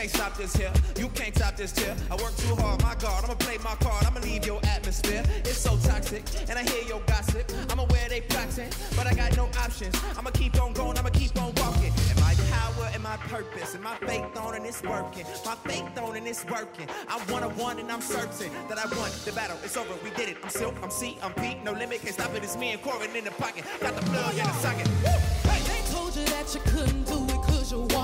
can't stop this here. You can't top this here. I work too hard, my God. I'ma play my card. I'ma leave your atmosphere. It's so toxic, and I hear your gossip. I'ma aware they plotting, but I got no options. I'ma keep on going. I'ma keep on walking. And my power and my purpose and my faith on and it's working. My faith on and it's working. I want a one and I'm certain that I won the battle. It's over. We did it. I'm Silk. I'm C. I'm Pete. No limit. Can't stop it. It's me and Corin in the pocket. Got the plug in the socket. Woo! Hey! They told you that you couldn't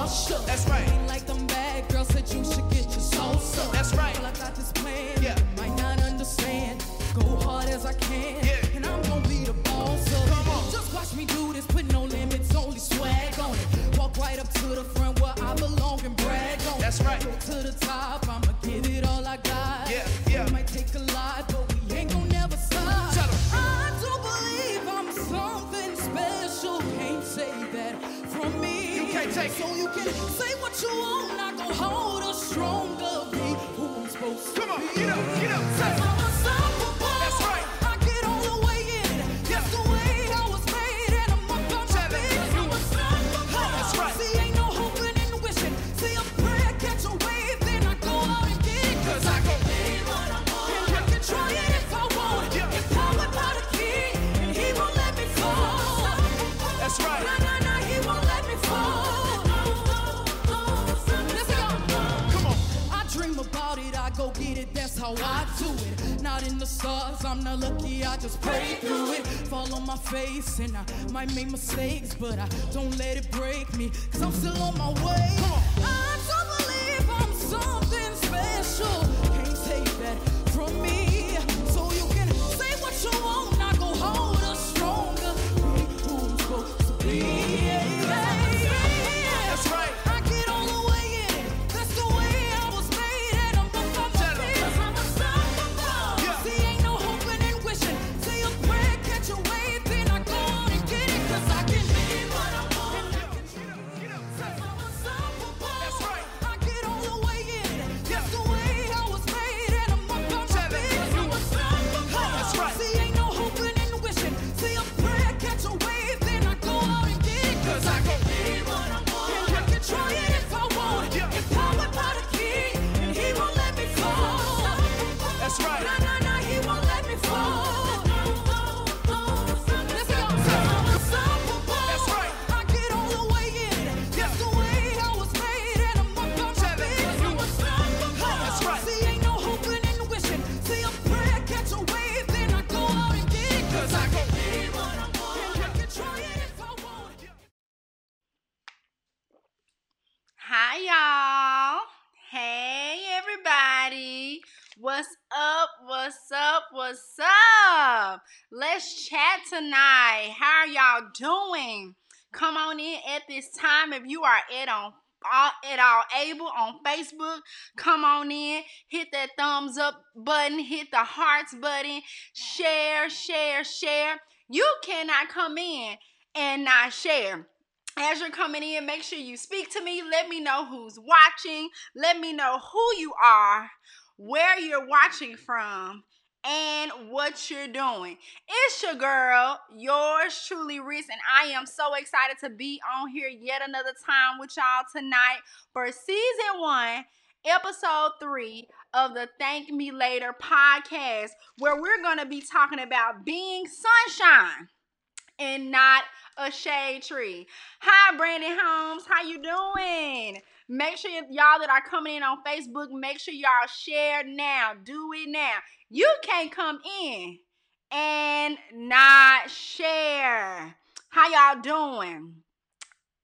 do it cause you washed up. That's right. Ain't like them bad girls said you should get your sauce up. That's right. Well, I got this plan. Yeah. Might not understand. Go hard as I can. Yeah. And I'm gonna be the boss of Come on. Just watch me do this, put no limits, only swag on it. Walk right up to the front where I belong and brag on That's it. right. Go to the top, I'ma give it all I got. Yeah, yeah. It might take a lot, take it. So you can say what you want. I go hold a stronger be who I'm supposed to Come on, get up, get up. I'm not lucky, I just pray through it. Fall on my face, and I might make mistakes, but I don't let it break me, cause I'm still on my way. Tonight. How are y'all doing? Come on in at this time if you are at on all, at all able on Facebook. Come on in, hit that thumbs up button, hit the hearts button, share, share, share. You cannot come in and not share as you're coming in, make sure you speak to me. Let me know who's watching. Let me know who you are, where you're watching from, and what you're doing. It's your girl, yours truly, Reese, and I am so excited to be on here yet another time with y'all tonight for season one. Episode three of the Thank Me Later podcast, where we're going to be talking about being sunshine and not a shade tree. Hi, Brandon Holmes. How you doing? Make sure y'all that are coming in on Facebook, make sure y'all share now. Do it now. You can't come in and not share. How y'all doing?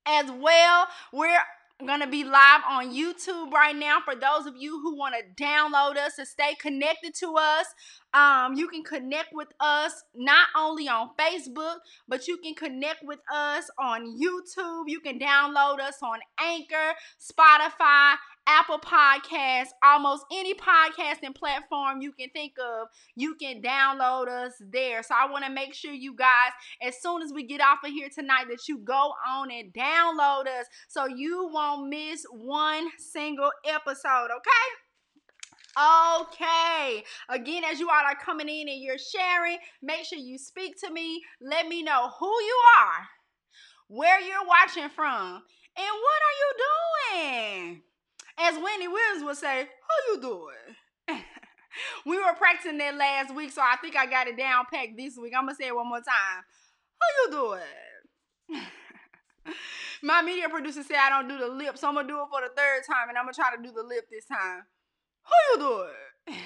As well, we're gonna be live on YouTube right now for those of you who want to download us to stay connected to us. Um, you can connect with us not only on Facebook, but you can connect with us on YouTube. You can download us on Anchor, Spotify, Apple Podcasts, almost any podcasting platform you can think of. You can download us there. So I want to make sure you guys, as soon as we get off of here tonight, that you go on and download us so you won't miss one single episode, okay? Okay. Again, as you all are coming in and you're sharing, make sure you speak to me. Let me know who you are, where you're watching from, and what are you doing? As Wendy Williams would say, who you doing? we were practicing that last week, so I think I got it down packed this week. I'm gonna say it one more time. Who you doing? My media producer said I don't do the lip, so I'm gonna do it for the third time, and I'm gonna try to do the lip this time. How you doing?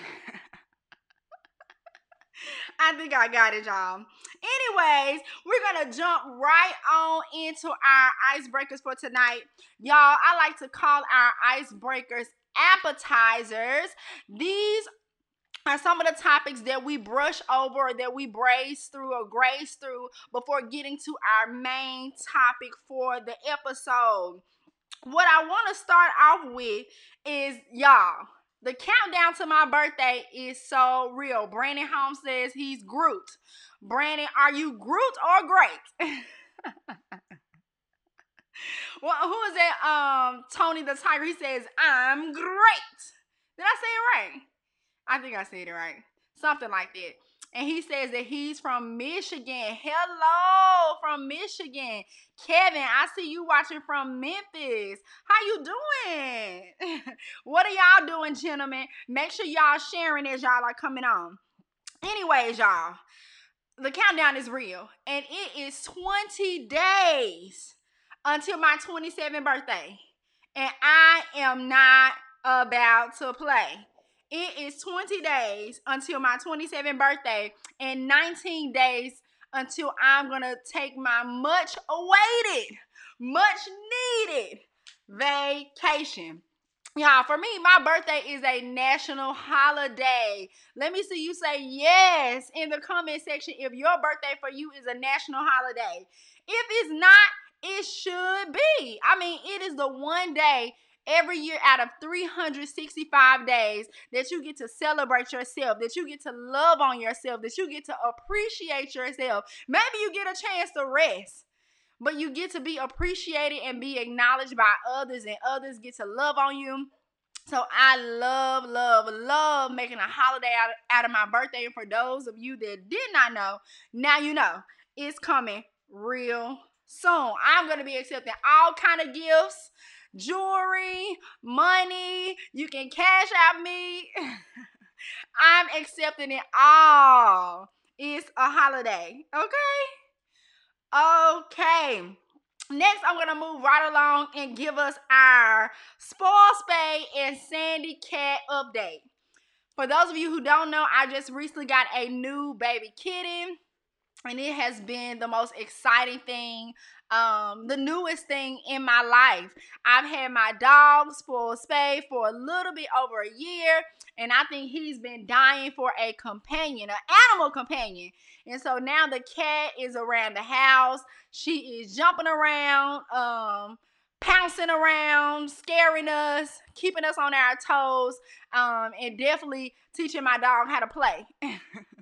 I think I got it, y'all. Anyways, we're gonna jump right on into our icebreakers for tonight. Y'all, I like to call our icebreakers appetizers. These are some of the topics that we brush over, that we brace through or graze through before getting to our main topic for the episode. What I want to start off with is y'all. The countdown to my birthday is so real. Brandon Holmes says he's Groot. Brandon, are you Groot or great? well, who is that? Um, Tony the Tiger. He says, I'm great. Did I say it right? I think I said it right. Something like that. And he says that he's from Michigan. Hello from Michigan. Kevin, I see you watching from Memphis. How you doing? what are y'all doing, gentlemen? Make sure y'all sharing as y'all are coming on. Anyways, y'all, the countdown is real. And it is 20 days until my 27th birthday. And I am not about to play. It is 20 days until my 27th birthday and 19 days until I'm to take my much awaited, much needed vacation. Y'all, for me, my birthday is a national holiday. Let me see you say yes in the comment section if your birthday for you is a national holiday. If it's not, it should be. I mean, it is the one day every year out of 365 days that you get to celebrate yourself, that you get to love on yourself, that you get to appreciate yourself. Maybe you get a chance to rest. But you get to be appreciated and be acknowledged by others, and others get to love on you. So I love, love, love making a holiday out, out of my birthday. And for those of you that did not know, now you know it's coming real soon. I'm gonna be accepting all kind of gifts jewelry, money. You can cash out me. I'm accepting it all. It's a holiday. Okay? Okay. Next, I'm to move right along and give us our Spoil Spay and Sandy Cat update. For those of you who don't know, I just recently got a new baby kitten and it has been the most exciting thing um the newest thing in my life. I've had my dogs for spay for a little bit over a year and i think he's been dying for a companion an animal companion. And so now the cat is around the house. She is jumping around um pouncing around, scaring us, keeping us on our toes, um, and definitely teaching my dog how to play.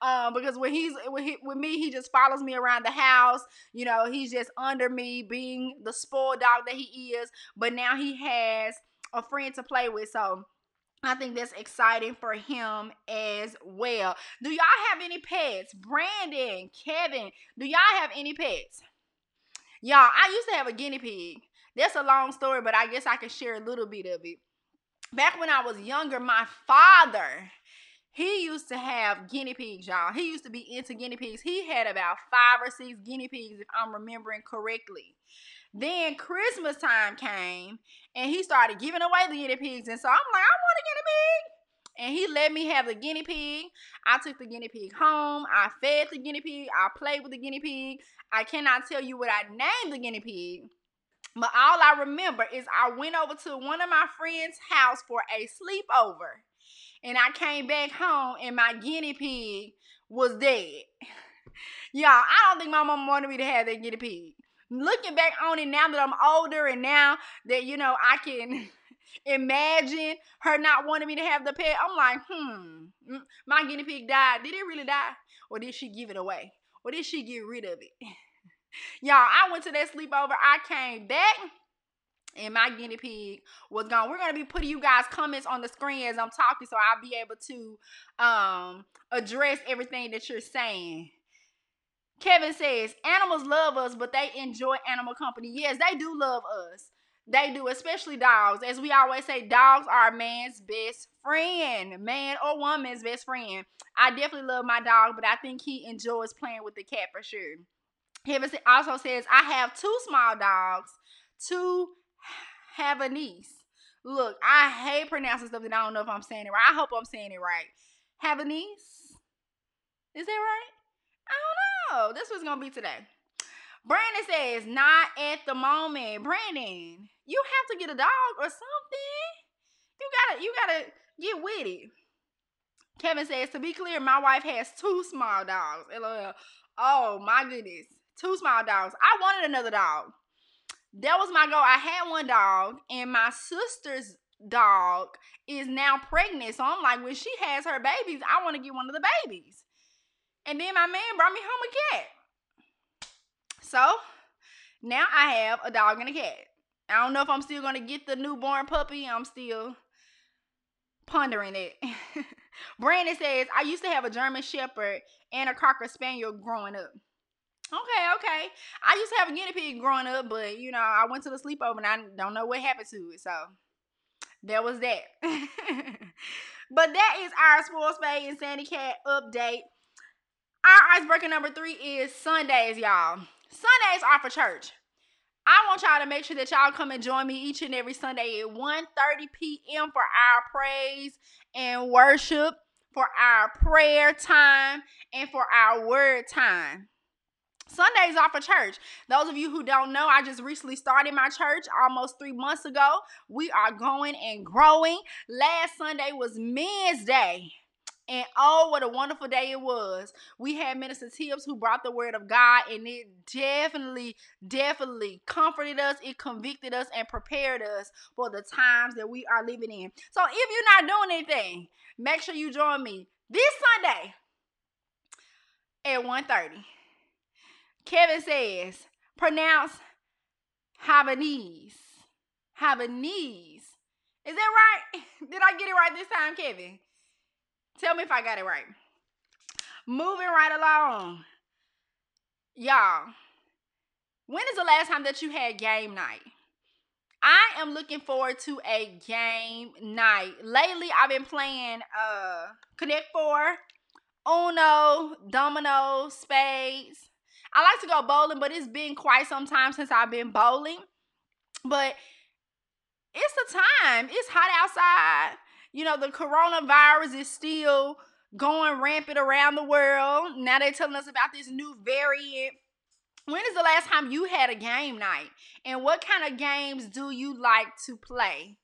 um, because when he's with, he, with me, he just follows me around the house. You know, he's just under me, being the spoiled dog that he is. But now he has a friend to play with, so. I think that's exciting for him as well. Do y'all have any pets? Brandon, Kevin, do y'all have any pets? Y'all, I used to have a guinea pig. That's a long story, but I guess I can share a little bit of it. Back when I was younger, my father he used to have guinea pigs, y'all. He used to be into guinea pigs. He had about five or six guinea pigs, if I'm remembering correctly. Then Christmas time came and he started giving away the guinea pigs. And so I'm like, I want a guinea pig. And he let me have the guinea pig. I took the guinea pig home. I fed the guinea pig. I played with the guinea pig. I cannot tell you what I named the guinea pig. But all I remember is I went over to one of my friend's house for a sleepover and I came back home and my guinea pig was dead. Y'all, I don't think my mom wanted me to have that guinea pig. Looking back on it now that I'm older and now that, you know, I can imagine her not wanting me to have the pet, I'm like, hmm, my guinea pig died. Did it really die? Or did she give it away? Or did she get rid of it? Y'all, I went to that sleepover. I came back and my guinea pig was gone. We're gonna be putting you guys comments on the screen as I'm talking, so I'll be able to um address everything that you're saying. Kevin says animals love us, but they enjoy animal company. Yes, they do love us. They do, especially dogs. As we always say, dogs are man's best friend, man or woman's best friend. I definitely love my dog, but I think he enjoys playing with the cat for sure. Kevin also says, I have two small dogs, two Havanese. Look, I hate pronouncing stuff that I don't know if I'm saying it right. I hope I'm saying it right. have Havanese? Is that right? I don't know. This was gonna be today. Brandon says, not at the moment. Brandon, you have to get a dog or something. You gotta, you gotta get with it. Kevin says, to be clear, my wife has two small dogs. LOL. Oh my goodness. Two small dogs. I wanted another dog. That was my goal. I had one dog, and my sister's dog is now pregnant. So I'm like, when she has her babies, I want to get one of the babies. And then my man brought me home a cat. So now I have a dog and a cat. I don't know if I'm still gonna get the newborn puppy. I'm still pondering it. Brandon says, I used to have a German Shepherd and a Cocker Spaniel growing up. Okay, okay. I used to have a guinea pig growing up, but you know, I went to the sleepover and I don't know what happened to it. So there was that. but that is our Spoil Spade and Sandy Cat update. Our icebreaker number three is Sundays, y'all. Sundays are for church. I want y'all to make sure that y'all come and join me each and every Sunday at 1:30 p.m. for our praise and worship, for our prayer time, and for our word time. Sundays are for church. Those of you who don't know, I just recently started my church almost three months ago. We are going and growing. Last Sunday was Men's Day. And oh, what a wonderful day it was. We had Minister Tibbs who brought the word of God, and it definitely, definitely comforted us, it convicted us, and prepared us for the times that we are living in. So if you're not doing anything, make sure you join me this Sunday at 1:30. Kevin says, pronounce Havanese. Havanese. Is that right? Did I get it right this time, Kevin? Tell me if I got it right. Moving right along. Y'all, when is the last time that you had game night? I am looking forward to a game night. Lately, I've been playing uh Connect Four, Uno, Domino, Spades. I like to go bowling, but it's been quite some time since I've been bowling. But it's the time. It's hot outside. You know, the coronavirus is still going rampant around the world. Now they're telling us about this new variant. When is the last time you had a game night? And what kind of games do you like to play?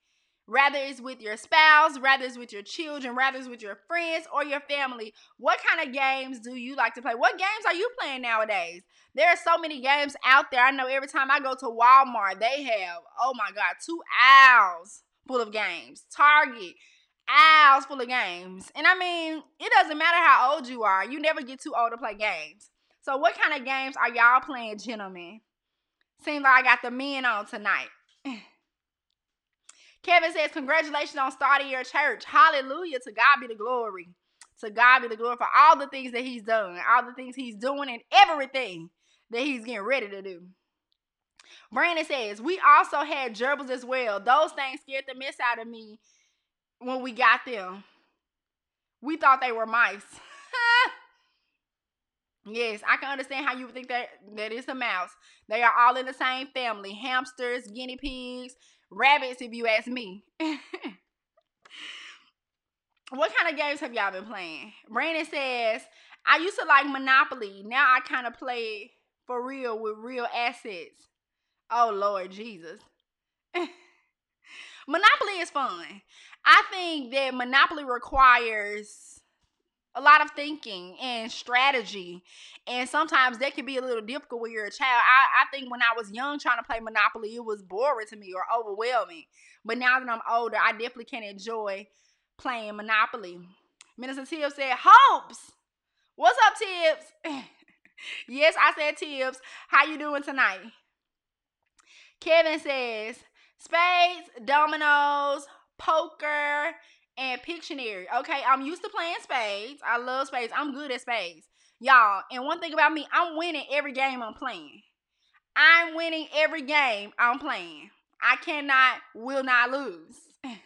Rather it's with your spouse, rather it's with your children, rather it's with your friends or your family. What kind of games do you like to play? What games are you playing nowadays? There are so many games out there. I know every time I go to Walmart, they have, oh my God, two aisles full of games. Target, aisles full of games. And I mean, it doesn't matter how old you are, you never get too old to play games. So, what kind of games are y'all playing, gentlemen? Seems like I got the men on tonight. Kevin says, Congratulations on starting your church. Hallelujah. To God be the glory. To God be the glory for all the things that He's done, all the things He's doing, and everything that He's getting ready to do. Brandon says, We also had gerbils as well. Those things scared the mess out of me when we got them. We thought they were mice. yes, I can understand how you would think that that is a mouse. They are all in the same family: hamsters, guinea pigs, rabbits. If you ask me. what kind of games have y'all been playing? Brandon says, I used to like Monopoly. Now I kind of play for real with real assets. Oh Lord Jesus. Monopoly is fun. I think that Monopoly requires a lot of thinking and strategy. And sometimes that can be a little difficult when you're a child. I, I think when I was young trying to play Monopoly, it was boring to me or overwhelming. But now that I'm older, I definitely can enjoy playing Monopoly. Minister Tibbs said, Hopes! What's up, Tibbs? yes, I said Tibbs. How you doing tonight? Kevin says, Spades, dominoes, poker, and Pictionary. Okay, I'm used to playing spades. I love spades. I'm good at spades. Y'all, and one thing about me, I'm winning every game I'm playing. I'm winning every game I'm playing. I cannot, will not lose.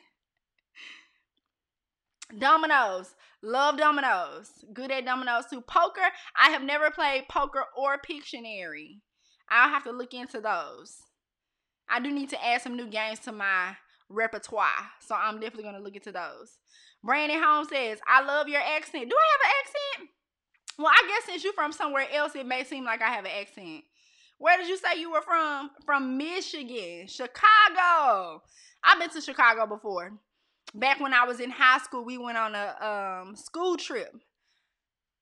Dominoes. Love dominoes. Good at dominoes too. Poker. I have never played poker or Pictionary. I'll have to look into those. I do need to add some new games to my repertoire. So I'm definitely to look into those. Brandon Holmes says, I love your accent. Do I have an accent? Well, I guess since you're from somewhere else, it may seem like I have an accent. Where did you say you were from? From Michigan, Chicago. I've been to Chicago before. Back when I was in high school, we went on a um, school trip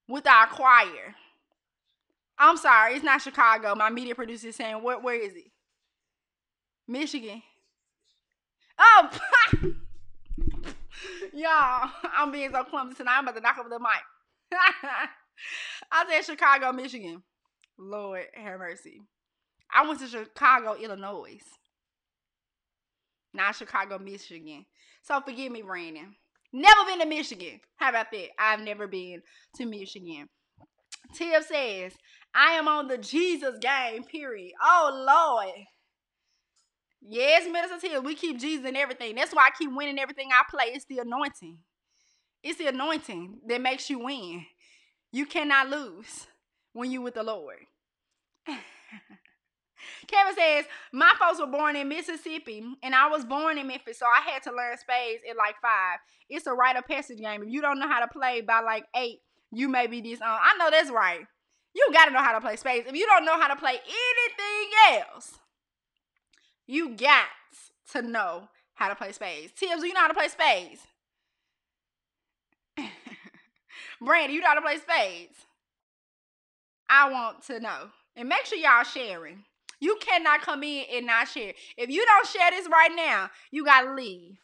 with our choir. I'm sorry, it's not Chicago. My media producer is saying, what, where is it? Michigan. Oh, y'all, I'm being so clumsy tonight. I'm about to knock over the mic. I said Chicago, Michigan. Lord have mercy. I went to Chicago, Illinois. Not Chicago, Michigan. So forgive me, Brandon. Never been to Michigan. How about that? I've never been to Michigan. Tibbs says, I am on the Jesus game, period. Oh, Lord. Yes, Minister Tibbs, we keep Jesus in everything. That's why I keep winning everything I play. It's the anointing. It's the anointing that makes you win. You cannot lose when you with the Lord. Kevin says, My folks were born in Mississippi and I was born in Memphis, so I had to learn spades at like five. It's a rite of passage game. If you don't know how to play by like eight, you may be disowned. I know that's right. You got to know how to play spades. If you don't know how to play anything else, you got to know how to play spades. Tibbs, you know how to play spades? Brandy, you know how to play spades? I want to know. And make sure y'all sharing. You cannot come in and not share. If you don't share this right now, you gotta leave.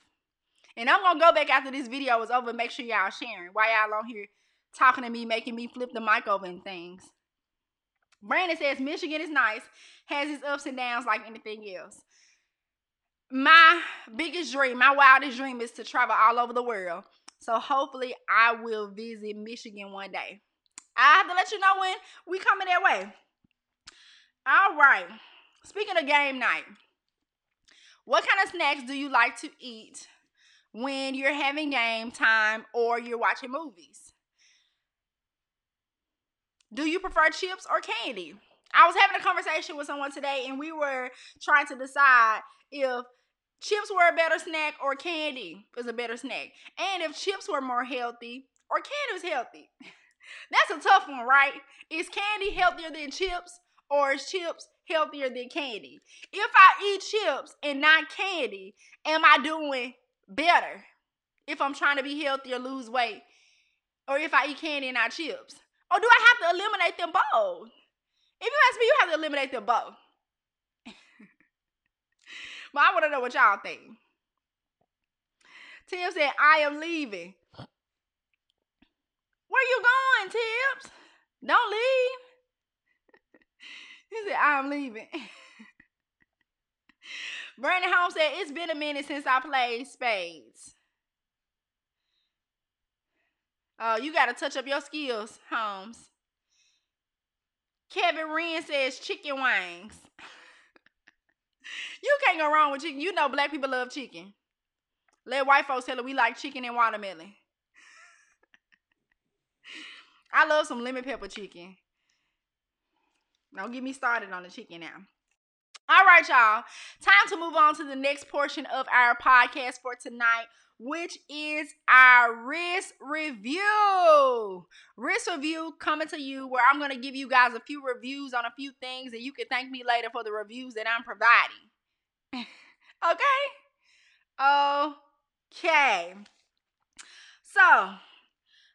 And I'm gonna go back after this video is over make sure y'all sharing. Why y'all on here talking to me, making me flip the mic over and things. Brandon says Michigan is nice, has its ups and downs like anything else. My biggest dream, my wildest dream is to travel all over the world. So hopefully I will visit Michigan one day. I have to let you know when we coming that way. All right. Speaking of game night, what kind of snacks do you like to eat when you're having game time or you're watching movies? Do you prefer chips or candy? I was having a conversation with someone today and we were trying to decide if chips were a better snack or candy was a better snack. And if chips were more healthy or candy was healthy. That's a tough one, right? Is candy healthier than chips or is chips healthier than candy? If I eat chips and not candy, am I doing better? If I'm trying to be healthy or lose weight, or if I eat candy and not chips? Or do I have to eliminate them both? If you ask me, you have to eliminate them both. but I want to know what y'all think. Tim said, I am leaving. Where you going, Tibbs? Don't leave. he said, I'm leaving. Brandon Holmes said, It's been a minute since I played spades. Oh, uh, you got to touch up your skills, Holmes. Kevin Wren says chicken wings. you can't go wrong with chicken. You know black people love chicken. Let white folks tell her we like chicken and watermelon. I love some lemon pepper chicken. Don't get me started on the chicken now. All right, y'all. Time to move on to the next portion of our podcast for tonight, which is our risk review. Risk review coming to you where I'm going to give you guys a few reviews on a few things and you can thank me later for the reviews that I'm providing. okay? Okay. So,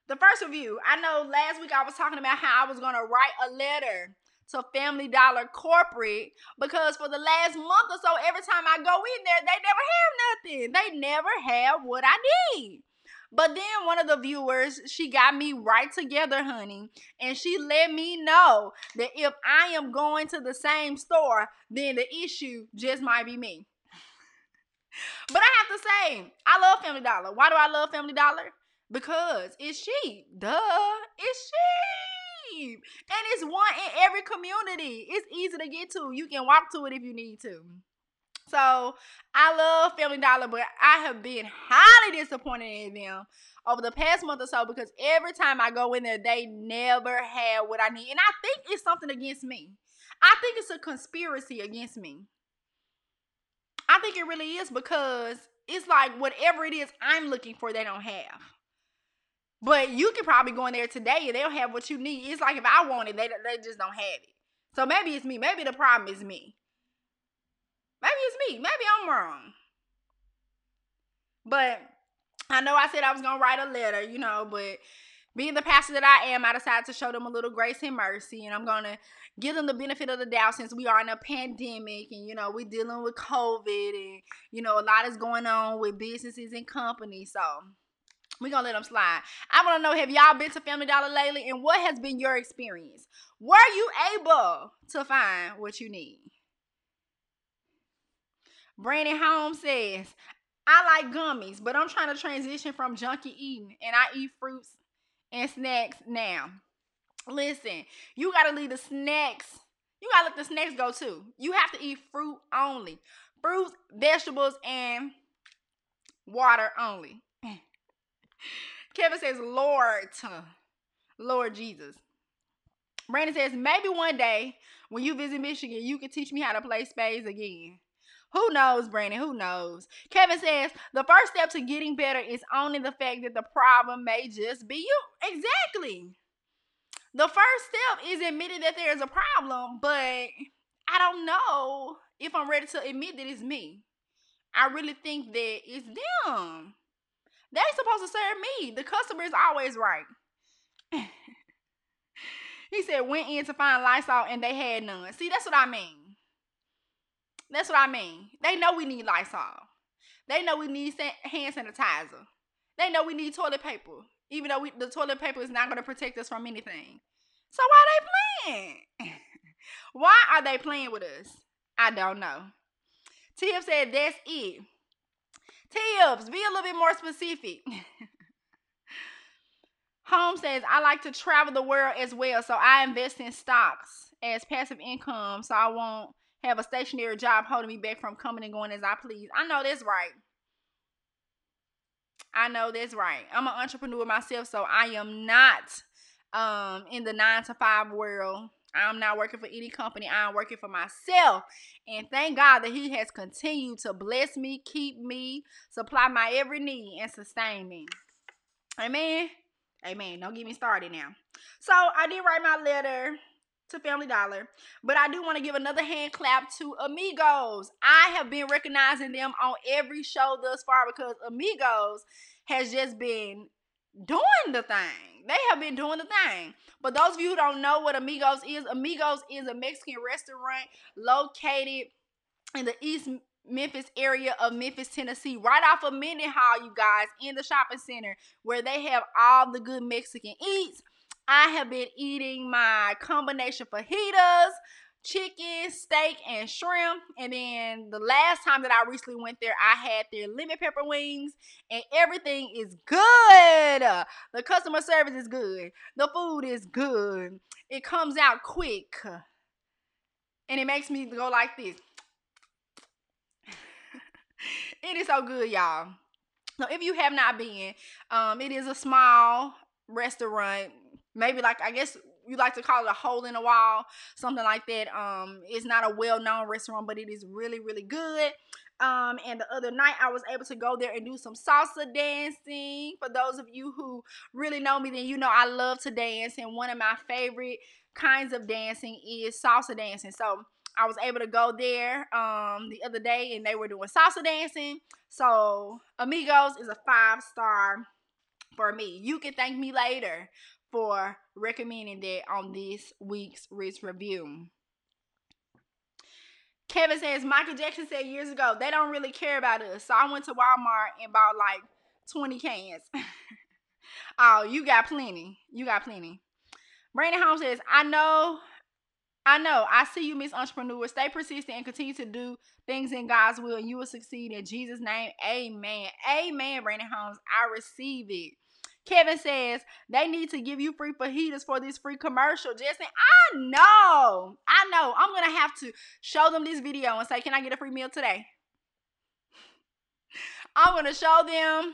the first review, I know last week I was talking about how I was going to write a letter to Family Dollar Corporate because for the last month or so, every time I go in there, they never have nothing. They never have what I need. But then one of the viewers, she got me right together, honey, and she let me know that if I am going to the same store, then the issue just might be me. But I have to say, I love Family Dollar. Why do I love Family Dollar? Because it's cheap. Duh. It's cheap. And it's one in every community. It's easy to get to. You can walk to it if you need to. So I love Family Dollar, but I have been highly disappointed in them over the past month or so because every time I go in there, they never have what I need. And I think it's something against me. I think it's a conspiracy against me. I think it really is because it's like whatever it is I'm looking for, they don't have. But you could probably go in there today and they'll have what you need. It's like if I want it, they, they just don't have it. So maybe it's me. Maybe the problem is me. Maybe it's me. Maybe I'm wrong. But I know I said I was going to write a letter, you know, but being the pastor that I am, I decided to show them a little grace and mercy. And I'm going to give them the benefit of the doubt since we are in a pandemic and, you know, we're dealing with COVID and, you know, a lot is going on with businesses and companies. So we're going to let them slide. I want to know have y'all been to Family Dollar lately and what has been your experience? Were you able to find what you need? Brandon Holmes says, I like gummies, but I'm trying to transition from junky eating and I eat fruits and snacks now. Listen, you gotta leave the snacks. You gotta let the snacks go too. You have to eat fruit only. Fruits, vegetables, and water only. Kevin says, Lord, Lord Jesus. Brandon says, maybe one day when you visit Michigan, you can teach me how to play spades again. Who knows, Brandon? Who knows? Kevin says the first step to getting better is owning the fact that the problem may just be you. Exactly. The first step is admitting that there is a problem, but I don't know if I'm ready to admit that it's me. I really think that it's them. They're supposed to serve me. The customer is always right. he said went in to find Lysol and they had none. See, that's what I mean. That's what I mean. They know we need Lysol. They know we need hand sanitizer. They know we need toilet paper, even though we, the toilet paper is not going to protect us from anything. So why are they playing? why are they playing with us? I don't know. Tibbs said that's it. Tibbs, be a little bit more specific. Home says I like to travel the world as well, so I invest in stocks as passive income, so I won't have a stationary job holding me back from coming and going as I please. I know that's right. I know that's right. I'm an entrepreneur myself, so I am not um in the nine to five world. I'm not working for any company. I'm working for myself. And thank God that He has continued to bless me, keep me, supply my every need, and sustain me. Amen. Amen. Don't get me started now. So I did write my letter to Family Dollar. But I do want to give another hand clap to Amigos. I have been recognizing them on every show thus far because Amigos has just been doing the thing. They have been doing the thing. But those of you who don't know what Amigos is, Amigos is a Mexican restaurant located in the East Memphis area of Memphis, Tennessee, right off of Mendenhall, you guys, in the shopping center where they have all the good Mexican eats. I have been eating my combination fajitas, chicken, steak, and shrimp. And then the last time that I recently went there, I had their lemon pepper wings, and everything is good. The customer service is good. The food is good. It comes out quick. And it makes me go like this. it is so good, y'all. So if you have not been, um, it is a small restaurant maybe like I guess you like to call it a hole in the wall, something like that. Um, it's not a well-known restaurant, but it is really, really good. Um, and the other night I was able to go there and do some salsa dancing. For those of you who really know me, then you know I love to dance, and one of my favorite kinds of dancing is salsa dancing. So I was able to go there um the other day and they were doing salsa dancing. So Amigos is a five star for me. You can thank me later for recommending that on this week's Rich Review. Kevin says Michael Jackson said years ago they don't really care about us. So I went to Walmart and bought like 20 cans. oh, you got plenty. You got plenty. Brandon Holmes says, I know, I know, I see you, Miss Entrepreneur. Stay persistent and continue to do things in God's will, and you will succeed in Jesus' name. Amen. Amen, Brandon Holmes. I receive it. Kevin says they need to give you free fajitas for this free commercial. Justin, I know. I know. I'm going to have to show them this video and say, can I get a free meal today? I'm gonna show them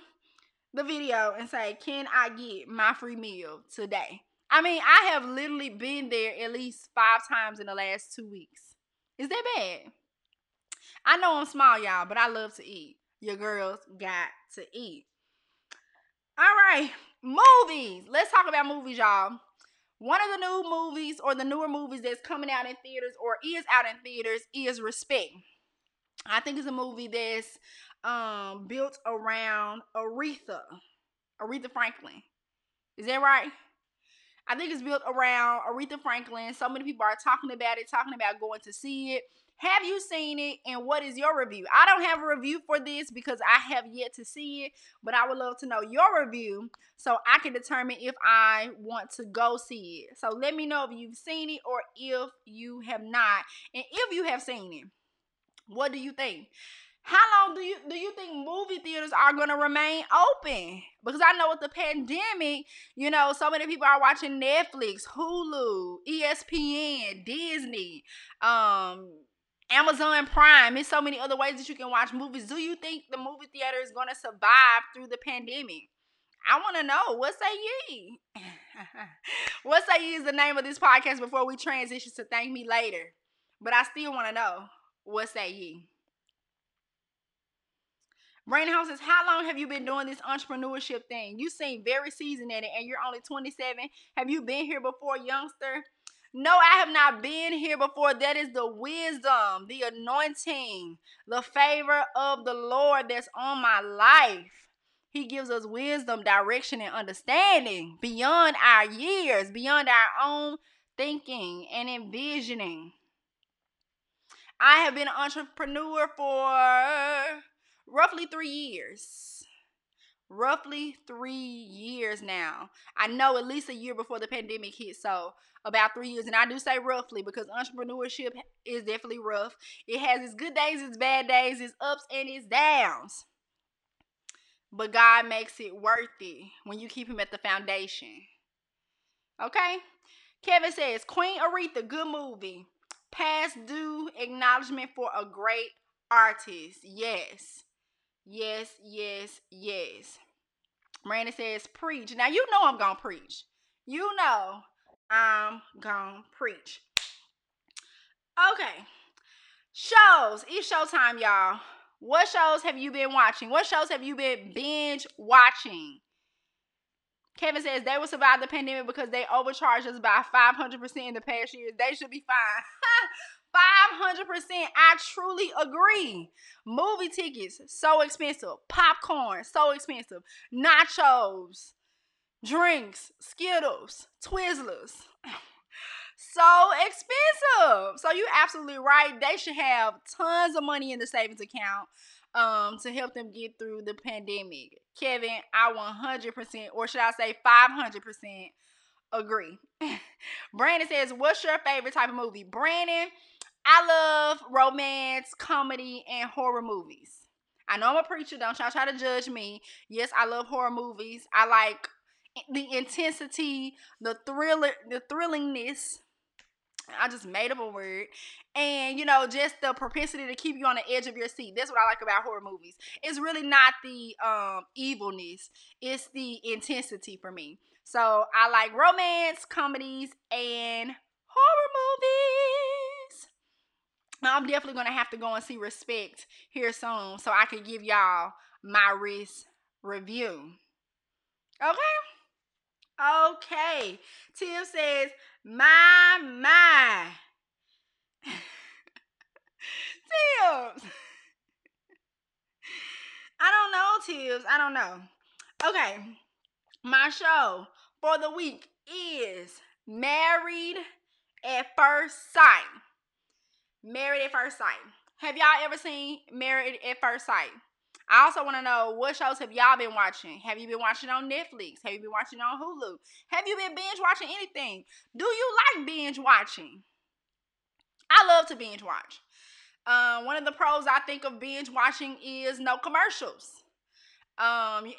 the video and say, Can I get my free meal today? I mean, I have literally been there at least five times in the last two weeks. Is that bad? I know I'm small, y'all, but I love to eat. Your girls got to eat. All right, movies. Let's talk about movies, y'all. One of the new movies or the newer movies that's coming out in theaters or is out in theaters is Respect. I think it's a movie that's um built around Aretha. Aretha Franklin. Is that right? I think it's built around Aretha Franklin. So many people are talking about it, talking about going to see it. Have you seen it and what is your review? I don't have a review for this because I have yet to see it, but I would love to know your review so I can determine if I want to go see it. So let me know if you've seen it or if you have not. And if you have seen it, what do you think? How long do you do you think movie theaters are going to remain open? Because I know with the pandemic, you know, so many people are watching Netflix, Hulu, ESPN, Disney, um, Amazon Prime. There's so many other ways that you can watch movies. Do you think the movie theater is going to survive through the pandemic? I want to know. What say ye? what say ye is the name of this podcast before we transition to thank me later. But I still want to know. What say ye? Brandon Holmes says, How long have you been doing this entrepreneurship thing? You seem very seasoned at it and you're only 27. Have you been here before, youngster? No, I have not been here before. That is the wisdom, the anointing, the favor of the Lord that's on my life. He gives us wisdom, direction, and understanding beyond our years, beyond our own thinking and envisioning. I have been an entrepreneur for roughly three years. Roughly three years now. I know at least a year before the pandemic hit, so about three years. And I do say roughly because entrepreneurship is definitely rough. It has its good days, its bad days, its ups and its downs. But God makes it worth it when you keep Him at the foundation. Okay? Kevin says, Queen Aretha, good movie. Past due acknowledgement for a great artist. Yes. Yes, yes, yes. Miranda says, preach. Now, you know I'm to preach. You know I'm to preach. Okay. Shows. It's showtime, y'all. What shows have you been watching? What shows have you been binge watching? Kevin says they will survive the pandemic because they overcharged us by 500% in the past years. They should be fine. 500%. I truly agree. Movie tickets, so expensive. Popcorn, so expensive. Nachos, drinks, Skittles, Twizzlers. so expensive. So you're absolutely right. They should have tons of money in the savings account um to help them get through the pandemic. Kevin, I 100% or should I say 500% agree. Brandon says, "What's your favorite type of movie?" Brandon, I love romance, comedy, and horror movies. I know I'm a preacher. Don't y'all try to judge me. Yes, I love horror movies. I like the intensity, the thriller, the thrillingness. I just made up a word. And, you know, just the propensity to keep you on the edge of your seat. That's what I like about horror movies. It's really not the um, evilness, it's the intensity for me. So I like romance, comedies, and horror movies. I'm definitely gonna have to go and see Respect here soon so I can give y'all my wrist review. Okay? Okay. Tim says, my my. Tibbs. I don't know, Tibbs. I don't know. Okay. My show for the week is Married at First Sight. Married at First Sight. Have y'all ever seen Married at First Sight? I also want to know what shows have y'all been watching? Have you been watching on Netflix? Have you been watching on Hulu? Have you been binge watching anything? Do you like binge watching? I love to binge watch. Um, one of the pros I think of binge watching is no commercials. Um,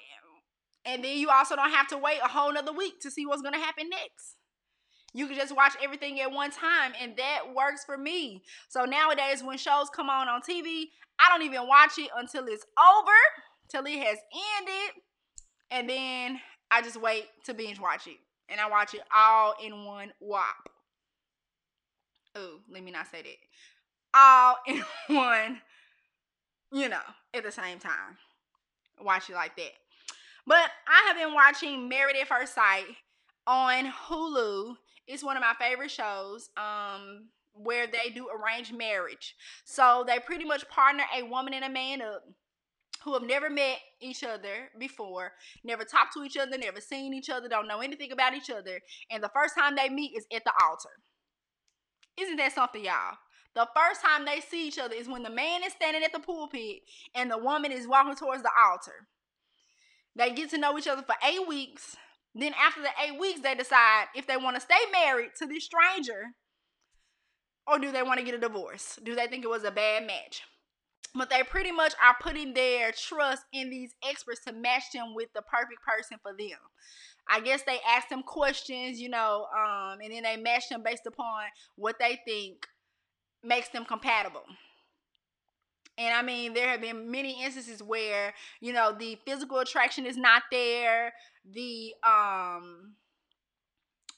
and then you also don't have to wait a whole nother week to see what's gonna happen next. You can just watch everything at one time, and that works for me. So nowadays, when shows come on on TV, I don't even watch it until it's over till it has ended, and then I just wait to binge watch it, and I watch it all in one whop. Oh, let me not say that. All in one, you know, at the same time. Watch it like that. But I have been watching Married at First Sight on Hulu. It's one of my favorite shows. Um, where they do arranged marriage. So they pretty much partner a woman and a man up who have never met each other before, never talked to each other, never seen each other, don't know anything about each other, and the first time they meet is at the altar. Isn't that something, y'all? The first time they see each other is when the man is standing at the pulpit and the woman is walking towards the altar. They get to know each other for eight weeks. Then, after the eight weeks, they decide if they want to stay married to this stranger or do they want to get a divorce? Do they think it was a bad match? But they pretty much are putting their trust in these experts to match them with the perfect person for them. I guess they ask them questions, you know, um, and then they match them based upon what they think makes them compatible. And I mean, there have been many instances where, you know, the physical attraction is not there, the um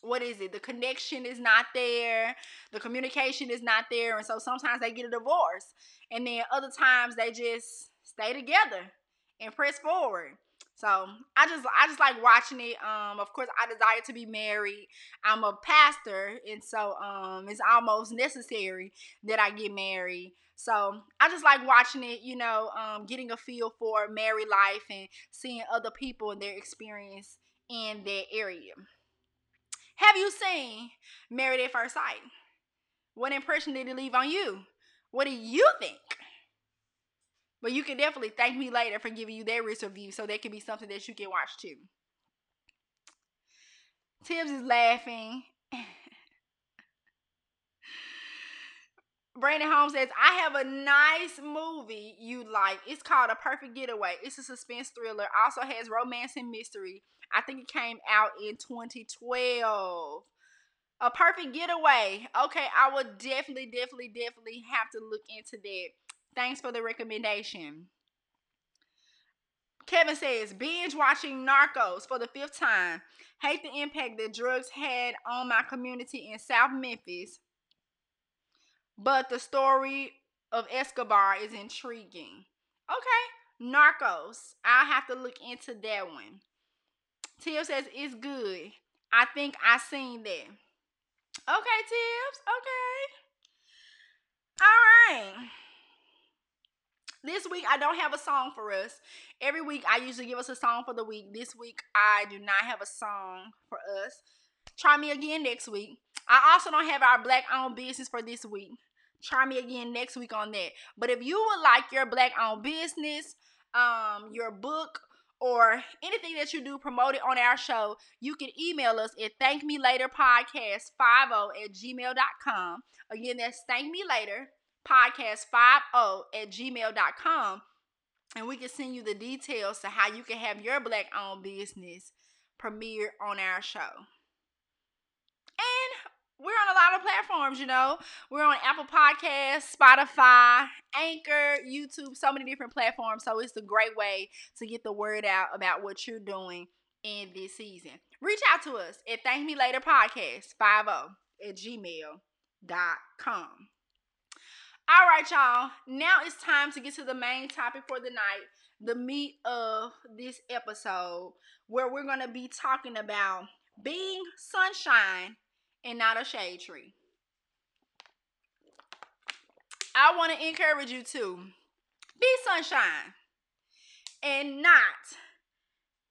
what is it? The connection is not there, the communication is not there, and so sometimes they get a divorce, and then other times they just stay together and press forward. So I just I just like watching it. Um, of course, I desire to be married. I'm a pastor, and so um, it's almost necessary that I get married. So I just like watching it, you know, um, getting a feel for married life and seeing other people and their experience in that area. Have you seen Married at First Sight? What impression did it leave on you? What do you think? But you can definitely thank me later for giving you their risk review so that can be something that you can watch too. Tibbs is laughing. Brandon Holmes says, I have a nice movie you like. It's called A Perfect Getaway. It's a suspense thriller. Also has romance and mystery. I think it came out in 2012. A perfect getaway. Okay, I will definitely, definitely, definitely have to look into that. Thanks for the recommendation. Kevin says, binge watching Narcos for the fifth time. Hate the impact that drugs had on my community in South Memphis. But the story of Escobar is intriguing. Okay, Narcos. I'll have to look into that one. Tibbs says it's good. I think I seen that. Okay, Tibbs. Okay. All right. This week I don't have a song for us. Every week I usually give us a song for the week. This week I do not have a song for us. Try me again next week. I also don't have our black owned business for this week. Try me again next week on that. But if you would like your black owned business, um, your book, or anything that you do promoted on our show, you can email us at thankmelaterpodcast50 at gmail.com. Again, that's thankmelaterpodcast50 at gmail.com. And we can send you the details to how you can have your black owned business premiere on our show. And we're on a lot of platforms, you know. We're on Apple Podcasts, Spotify, Anchor, YouTube, so many different platforms. So it's a great way to get the word out about what you're doing in this season. Reach out to us at Thank Me Later Podcast 50 at gmail.com. All right, y'all. Now it's time to get to the main topic for the night, the meat of this episode, where we're going to be talking about being sunshine and not a shade tree. I want to encourage you to be sunshine and not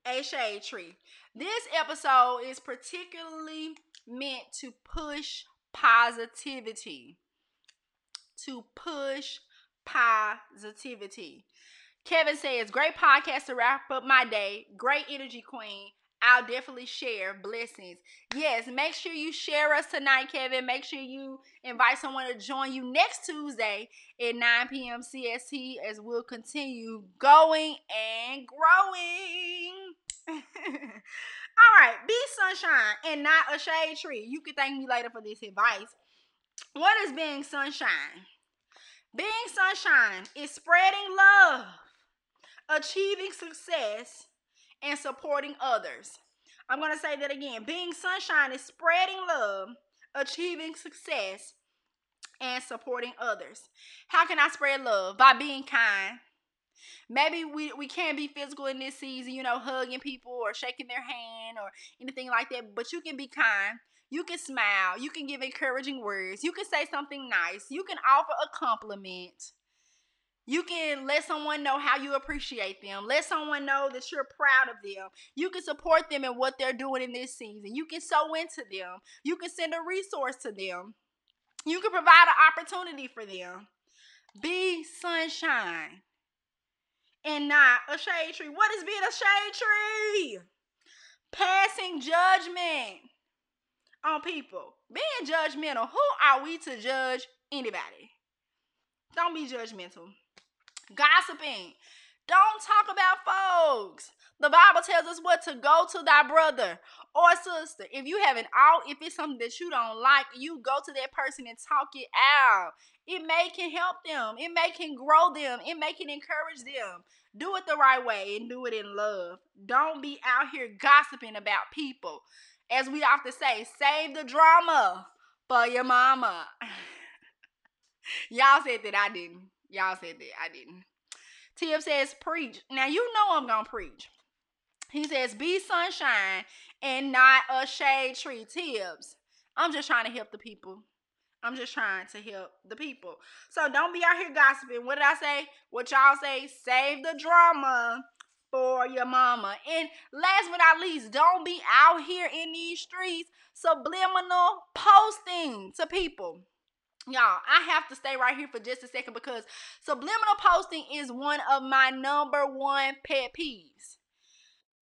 a shade tree. This episode is particularly meant to push positivity. To push positivity. Kevin says, Great podcast to wrap up my day. Great energy, queen. I'll definitely share blessings. Yes, make sure you share us tonight, Kevin. Make sure you invite someone to join you next Tuesday at 9 p.m. CST as we'll continue going and growing. All right, be sunshine and not a shade tree. You can thank me later for this advice. What is being sunshine? Being sunshine is spreading love achieving success and supporting others. I'm going to say that again. Being sunshine is spreading love, achieving success, and supporting others. How can I spread love? By being kind. Maybe we, we can't be physical in this season, you know, hugging people or shaking their hand or anything like that, but you can be kind. You can smile. You can give encouraging words. You can say something nice. You can offer a compliment. You can let someone know how you appreciate them. Let someone know that you're proud of them. You can support them in what they're doing in this season. You can sow into them. You can send a resource to them. You can provide an opportunity for them. Be sunshine and not a shade tree. What is being a shade tree? Passing judgment on people. Being judgmental. Who are we to judge anybody? Don't be judgmental. Gossiping. Don't talk about folks. The Bible tells us what to go to thy brother or sister. If you have an out, if it's something that you don't like, you go to that person and talk it out. It may can help them. It may can grow them. It may can encourage them. Do it the right way and do it in love. Don't be out here gossiping about people. As we often say, save the drama for your mama. Y'all said that I didn't. Y'all said that I didn't. Tibbs says, preach. Now you know I'm gonna preach. He says, be sunshine and not a shade tree. Tibbs. I'm just trying to help the people. I'm just trying to help the people. So don't be out here gossiping. What did I say? What y'all say? Save the drama for your mama. And last but not least, don't be out here in these streets subliminal posting to people. Y'all, I have to stay right here for just a second because subliminal posting is one of my number one pet peeves.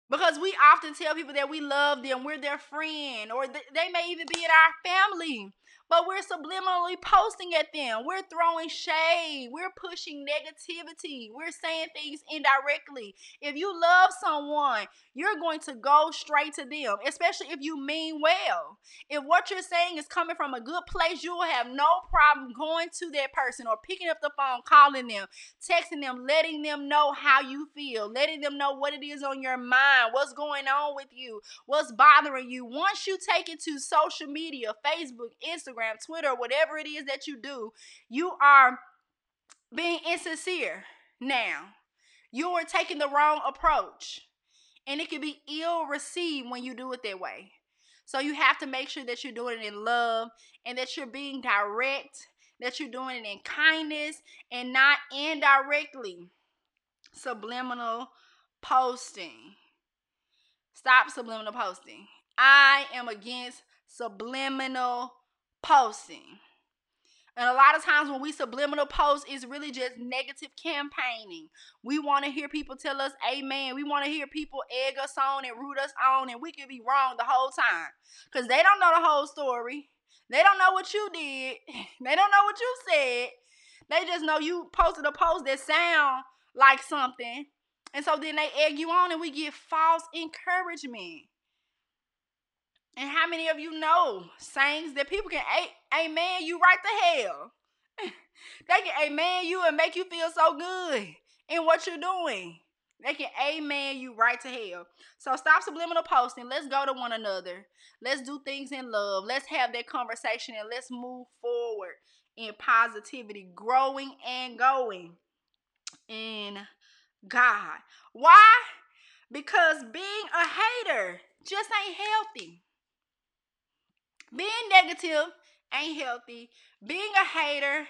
Because we often tell people that we love them, we're their friend, or th- they may even be in our family but we're subliminally posting at them. We're throwing shade. We're pushing negativity. We're saying things indirectly. If you love someone, you're going to go straight to them, especially if you mean well. If what you're saying is coming from a good place, you will have no problem going to that person or picking up the phone, calling them, texting them, letting them know how you feel, letting them know what it is on your mind, what's going on with you, what's bothering you. Once you take it to social media, Facebook, Instagram, Instagram, Twitter, whatever it is that you do, you are being insincere now. You are taking the wrong approach. And it can be ill received when you do it that way. So you have to make sure that you're doing it in love and that you're being direct, that you're doing it in kindness and not indirectly. Subliminal posting. Stop subliminal posting. I am against subliminal posting. And a lot of times when we subliminal post, it's really just negative campaigning. We want to hear people tell us amen. We want to hear people egg us on and root us on, and we could be wrong the whole time. Because they don't know the whole story. They don't know what you did. They don't know what you said. They just know you posted a post that sound like something. And so then they egg you on and we get false encouragement. And how many of you know sayings that people can a- amen you right to hell? they can amen you and make you feel so good in what you're doing. They can amen you right to hell. So stop subliminal posting. Let's go to one another. Let's do things in love. Let's have that conversation and let's move forward in positivity, growing and going in God. Why? Because being a hater just ain't healthy. Being negative ain't healthy. Being a hater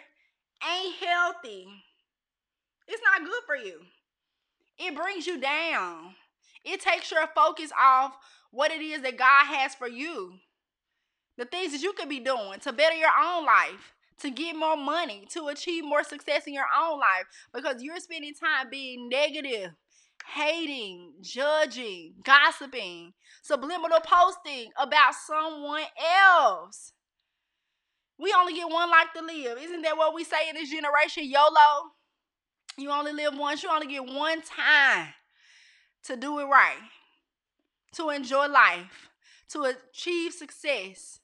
ain't healthy. It's not good for you. It brings you down. It takes your focus off what it is that God has for you. The things that you could be doing to better your own life, to get more money, to achieve more success in your own life because you're spending time being negative hating, judging, gossiping, subliminal posting about someone else. We only get one life to live. Isn't that what we say in this generation? YOLO. You only live once. You only get one time to do it right, to enjoy life, to achieve success,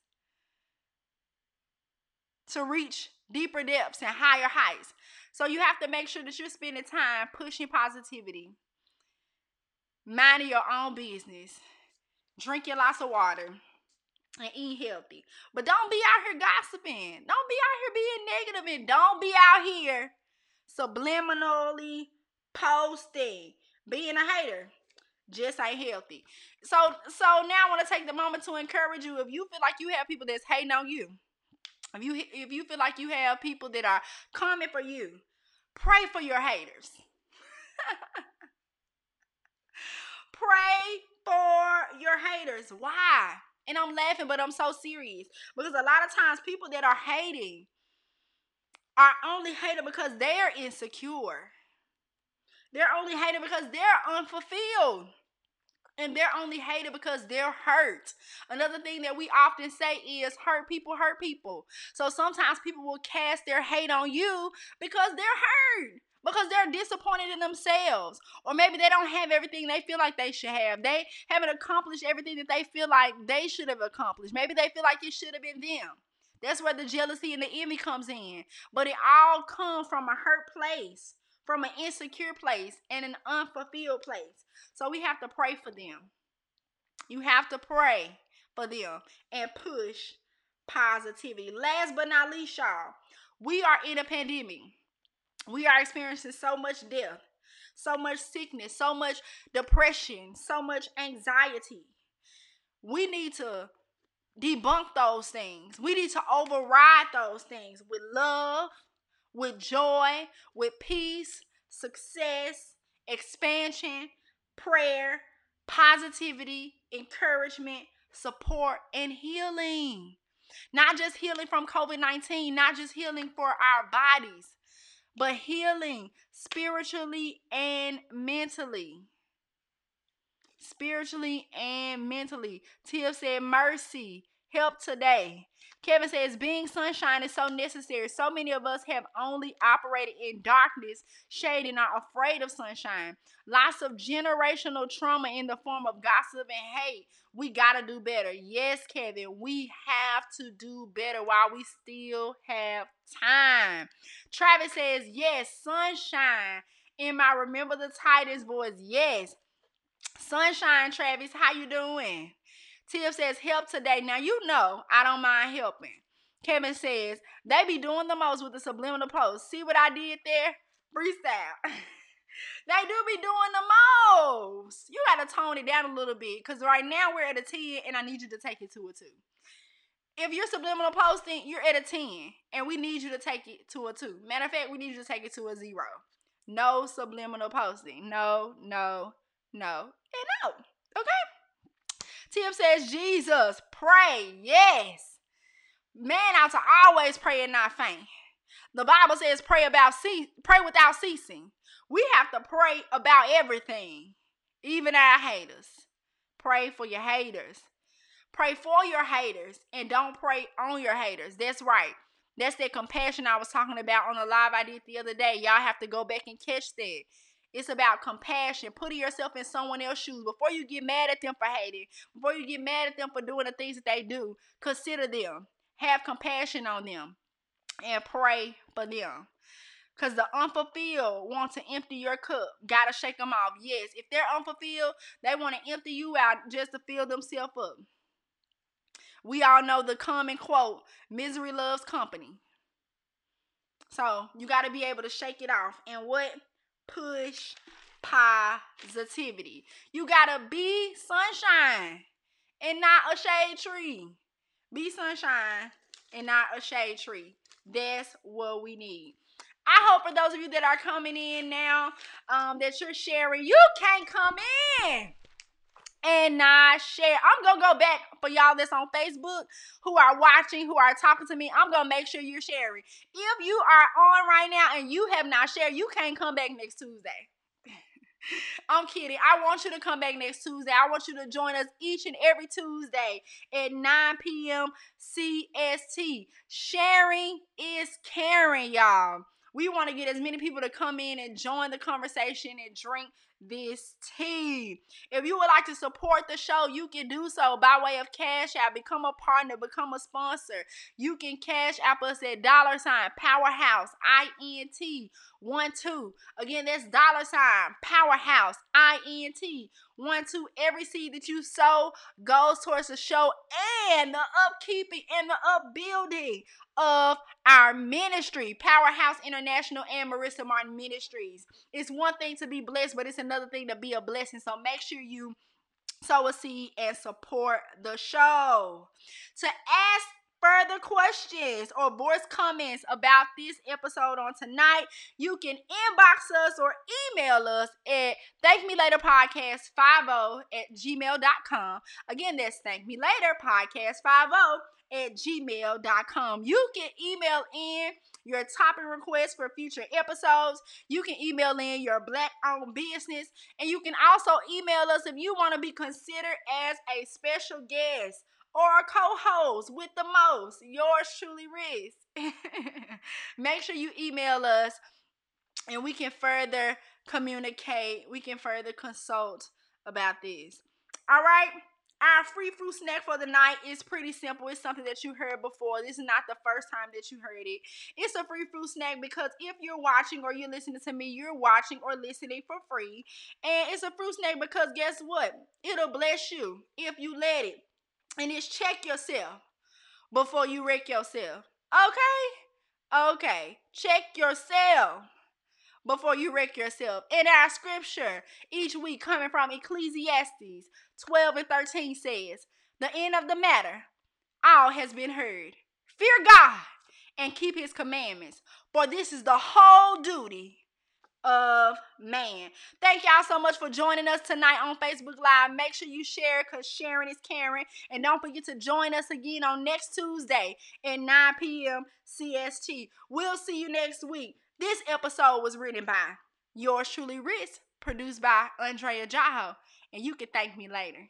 to reach deeper depths and higher heights. So you have to make sure that you're spending time pushing positivity, minding your own business, drinking lots of water, and eat healthy. But don't be out here gossiping. Don't be out here being negative and don't be out here subliminally posting, being a hater. Just ain't healthy. So so now I want to take the moment to encourage you. If you feel like you have people that's hating on you, if you if you feel like you have people that are coming for you, pray for your haters. pray for your haters. Why? And I'm laughing, but I'm so serious because a lot of times people that are hating are only hated because they're insecure. They're only hated because they're unfulfilled. And they're only hated because they're hurt. Another thing that we often say is hurt people hurt people. So sometimes people will cast their hate on you because they're hurt because they're disappointed in themselves. Or maybe they don't have everything they feel like they should have. They haven't accomplished everything that they feel like they should have accomplished. Maybe they feel like it should have been them. That's where the jealousy and the envy comes in. But it all comes from a hurt place from an insecure place and an unfulfilled place. So we have to pray for them. You have to pray for them and push positivity. Last but not least y'all we are in a pandemic we are experiencing so much death, so much sickness, so much depression, so much anxiety. We need to debunk those things. We need to override those things with love, with joy, with peace, success, expansion, prayer, positivity, encouragement, support, and healing. Not just healing from COVID 19, not just healing for our bodies, but healing spiritually and mentally. Spiritually and mentally. Tiff said, Mercy, help today. Kevin says, being sunshine is so necessary. So many of us have only operated in darkness, shade, and are afraid of sunshine. Lots of generational trauma in the form of gossip and hate. We got to do better. Yes, Kevin, we have to do better while we still have time. Travis says, yes, sunshine. In my Remember the Titans voice, yes. Sunshine, Travis, how you doing? Tiff says, help today. Now, you know I don't mind helping. Kevin says, they be doing the most with the subliminal post. See what I did there? Freestyle. they do be doing the most. You got to tone it down a little bit because right now we're at a 10 and I need you to take it to a 2. If you're subliminal posting, you're at a 10 and we need you to take it to a 2. Matter of fact, we need you to take it to a 0. No subliminal posting. No, no, no, and no. Okay? Tim says, Jesus, pray. Yes. Man ought to always pray and not faint. The Bible says pray about ce- pray without ceasing. We have to pray about everything, even our haters. Pray for your haters. Pray for your haters and don't pray on your haters. That's right. That's that compassion I was talking about on the live I did the other day. Y'all have to go back and catch that. It's about compassion, putting yourself in someone else's shoes. Before you get mad at them for hating, before you get mad at them for doing the things that they do, consider them. Have compassion on them and pray for them. Because the unfulfilled want to empty your cup. Gotta shake them off. Yes, if they're unfulfilled, they want to empty you out just to fill themselves up. We all know the common quote misery loves company. So you got to be able to shake it off. And what push positivity. You gotta be sunshine and not a shade tree. Be sunshine and not a shade tree. That's what we need. I hope for those of you that are coming in now, um, that you're sharing. You can't come in and not share. I'm gonna go back for y'all that's on Facebook who are watching, who are talking to me. I'm gonna make sure you're sharing. If you are on right now and you have not shared, you can't come back next Tuesday. I'm kidding. I want you to come back next Tuesday. I want you to join us each and every Tuesday at 9 p.m. CST. Sharing is caring, y'all. We want to get as many people to come in and join the conversation and drink this tea. If you would like to support the show, you can do so by way of Cash App. Become a partner, become a sponsor. You can Cash App us at dollar sign Powerhouse I N T one two. Again, that's dollar sign Powerhouse I N T one two. Every seed that you sow goes towards the show and the upkeeping and the upbuilding of our ministry, Powerhouse International and Marissa Martin Ministries. It's one thing to be blessed, but it's another thing to be a blessing. So make sure you sow a seed and support the show. To ask further questions or voice comments about this episode on tonight, you can inbox us or email us at thank me later podcast 50 at gmail.com. Again, that's thank me later podcast 50 at gmail.com. You can email in your topic requests for future episodes. You can email in your black owned business. And you can also email us if you want to be considered as a special guest or co-host with the most. Yours truly, Riz. Make sure you email us and we can further communicate. We can further consult about this. All right. Our free fruit snack for the night is pretty simple. It's something that you heard before. This is not the first time that you heard it. It's a free fruit snack because if you're watching or you're listening to me, you're watching or listening for free. And it's a fruit snack because guess what? It'll bless you if you let it. And it's check yourself before you wreck yourself. Okay? Okay. Check yourself before you wreck yourself. In our scripture, each week coming from Ecclesiastes 12 and 13 says, The end of the matter, all has been heard. Fear God and keep his commandments, for this is the whole duty of man. Thank y'all so much for joining us tonight on Facebook Live. Make sure you share because sharing is caring. And don't forget to join us again on next Tuesday at 9 p.m. CST. We'll see you next week. This episode was written by yours truly, Riz, produced by Andrea Jaho, and you can thank me later.